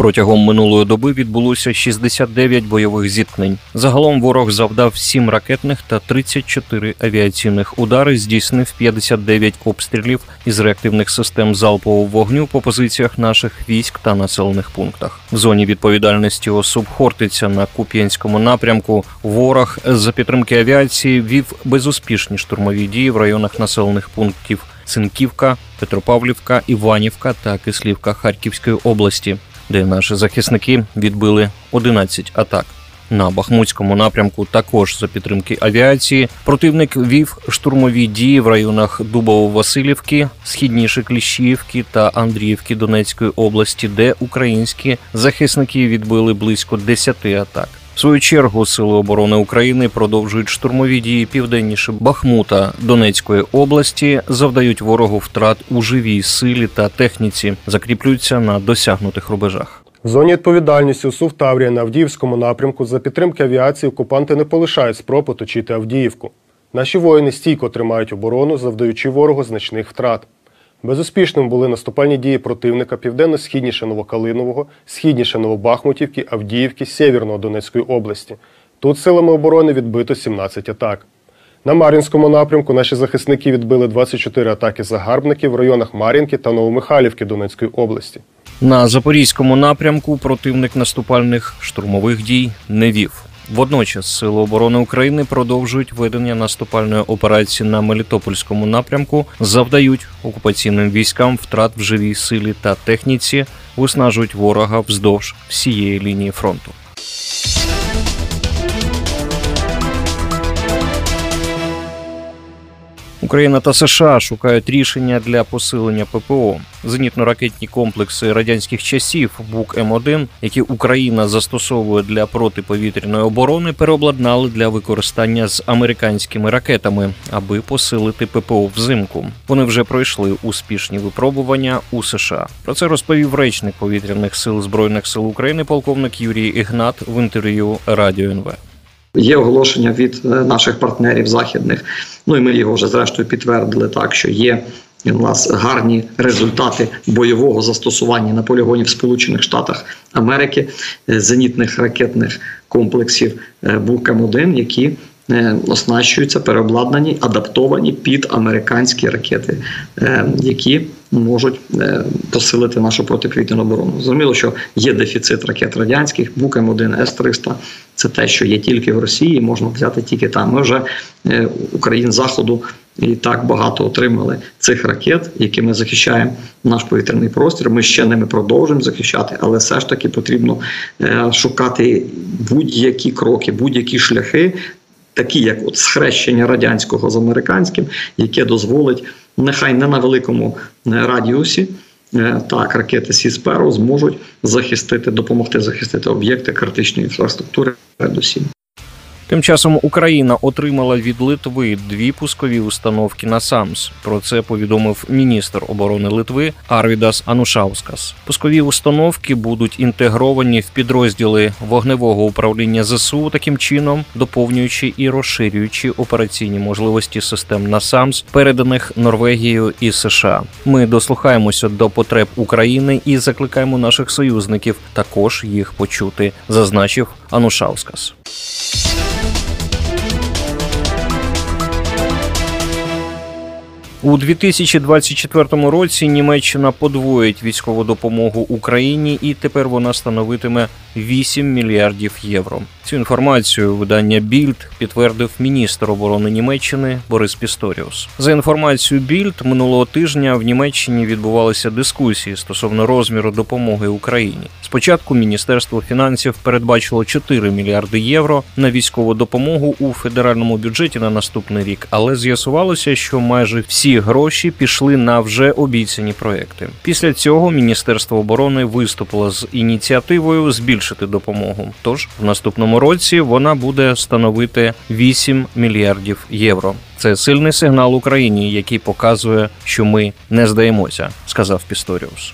Протягом минулої доби відбулося 69 бойових зіткнень. Загалом ворог завдав 7 ракетних та 34 авіаційних удари, здійснив 59 обстрілів із реактивних систем залпового вогню по позиціях наших військ та населених пунктах. В зоні відповідальності особ Хортиця на Куп'янському напрямку. Ворог за підтримки авіації вів безуспішні штурмові дії в районах населених пунктів Синківка, Петропавлівка, Іванівка та Кислівка Харківської області де наші захисники відбили 11 атак. На Бахмутському напрямку також за підтримки авіації противник вів штурмові дії в районах Дубово-Василівки, східніше Кліщіївки та Андріївки Донецької області, де українські захисники відбили близько 10 атак. В свою чергу сили оборони України продовжують штурмові дії південніше Бахмута Донецької області, завдають ворогу втрат у живій силі та техніці, закріплюються на досягнутих рубежах. В зоні відповідальності СУВ Таврія на Авдіївському напрямку за підтримки авіації окупанти не полишають спроб оточити Авдіївку. Наші воїни стійко тримають оборону, завдаючи ворогу значних втрат. Безуспішними були наступальні дії противника південно-східніше Новокалинового, східніше Новобахмутівки, Авдіївки, Сєвєрного Донецької області. Тут силами оборони відбито 17 атак. На Мар'їнському напрямку наші захисники відбили 24 атаки загарбників в районах Мар'їнки та Новомихайлівки Донецької області. На запорізькому напрямку противник наступальних штурмових дій не вів. Водночас Сили оборони України продовжують ведення наступальної операції на Мелітопольському напрямку, завдають окупаційним військам втрат в живій силі та техніці, виснажують ворога вздовж всієї лінії фронту. Україна та США шукають рішення для посилення ППО. Зенітно-ракетні комплекси радянських часів БУК М1, які Україна застосовує для протиповітряної оборони, переобладнали для використання з американськими ракетами, аби посилити ППО взимку. Вони вже пройшли успішні випробування у США. Про це розповів речник повітряних сил збройних сил України, полковник Юрій Ігнат в інтерв'ю Радіо НВ. Є оголошення від е, наших партнерів західних. Ну і ми його вже зрештою підтвердили так, що є у нас гарні результати бойового застосування на полігоні в Сполучених Штатах Америки е, зенітних ракетних комплексів е, БУК-М1, які оснащуються переобладнані, адаптовані під американські ракети, які можуть посилити нашу протиповітряну оборону. Зрозуміло, що є дефіцит ракет радянських, БУК-М1, С-300 це те, що є тільки в Росії, можна взяти тільки там. Ми вже е, Україн заходу і так багато отримали цих ракет, якими захищаємо наш повітряний простір. Ми ще ними продовжуємо захищати, але все ж таки потрібно е, шукати будь-які кроки, будь-які шляхи. Такі, як от схрещення радянського з американським, яке дозволить нехай не на великому е, радіусі. Е, так, ракети Sea Sparrow зможуть захистити, допомогти захистити об'єкти критичної інфраструктури передусім. Тим часом Україна отримала від Литви дві пускові установки NASAMS. Про це повідомив міністр оборони Литви Арвідас Анушаускас. Пускові установки будуть інтегровані в підрозділи вогневого управління ЗСУ, таким чином доповнюючи і розширюючи операційні можливості систем NASAMS, переданих Норвегією і США. Ми дослухаємося до потреб України і закликаємо наших союзників також їх почути, зазначив Анушаускас. У 2024 році Німеччина подвоїть військову допомогу Україні, і тепер вона становитиме 8 мільярдів євро. Цю інформацію видання Більд підтвердив міністр оборони Німеччини Борис Пісторіус. За інформацією Більд минулого тижня в Німеччині відбувалися дискусії стосовно розміру допомоги Україні. Спочатку міністерство фінансів передбачило 4 мільярди євро на військову допомогу у федеральному бюджеті на наступний рік, але з'ясувалося, що майже всі гроші пішли на вже обіцяні проекти. Після цього міністерство оборони виступило з ініціативою збільшити допомогу. Тож в наступному році вона буде становити 8 мільярдів євро. Це сильний сигнал Україні, який показує, що ми не здаємося, сказав Пісторіус.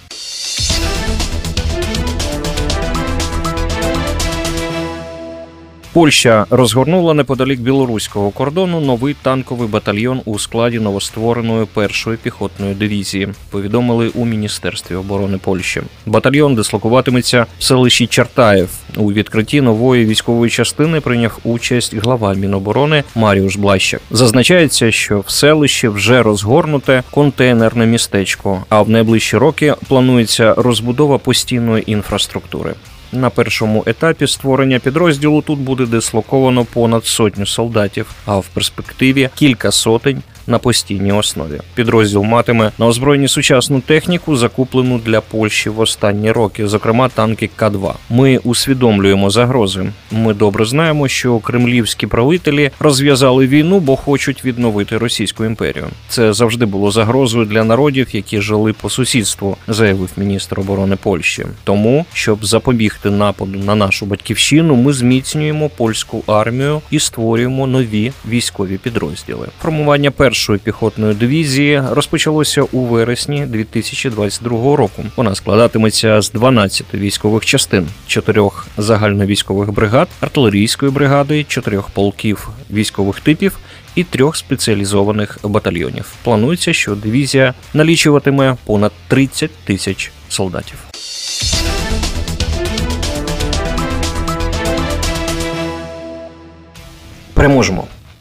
Польща розгорнула неподалік білоруського кордону новий танковий батальйон у складі новоствореної першої піхотної дивізії. Повідомили у міністерстві оборони Польщі. Батальйон дислокуватиметься в селищі Чартаєв. У відкритті нової військової частини прийняв участь глава Міноборони Маріуш Блащак. Зазначається, що в селищі вже розгорнуте контейнерне містечко, а в найближчі роки планується розбудова постійної інфраструктури. На першому етапі створення підрозділу тут буде дислоковано понад сотню солдатів, а в перспективі кілька сотень на постійній основі. Підрозділ матиме на озброєнні сучасну техніку, закуплену для Польщі в останні роки, зокрема танки К-2. Ми усвідомлюємо загрози. Ми добре знаємо, що кремлівські правителі розв'язали війну, бо хочуть відновити Російську імперію. Це завжди було загрозою для народів, які жили по сусідству, заявив міністр оборони Польщі. Тому, щоб запобігти нападу на нашу батьківщину, ми зміцнюємо польську армію і створюємо нові військові підрозділи. Формування першої піхотної дивізії розпочалося у вересні 2022 року. Вона складатиметься з 12 військових частин, чотирьох загальновійськових бригад, артилерійської бригади, чотирьох полків військових типів і трьох спеціалізованих батальйонів. Планується, що дивізія налічуватиме понад 30 тисяч солдатів. Переможемо.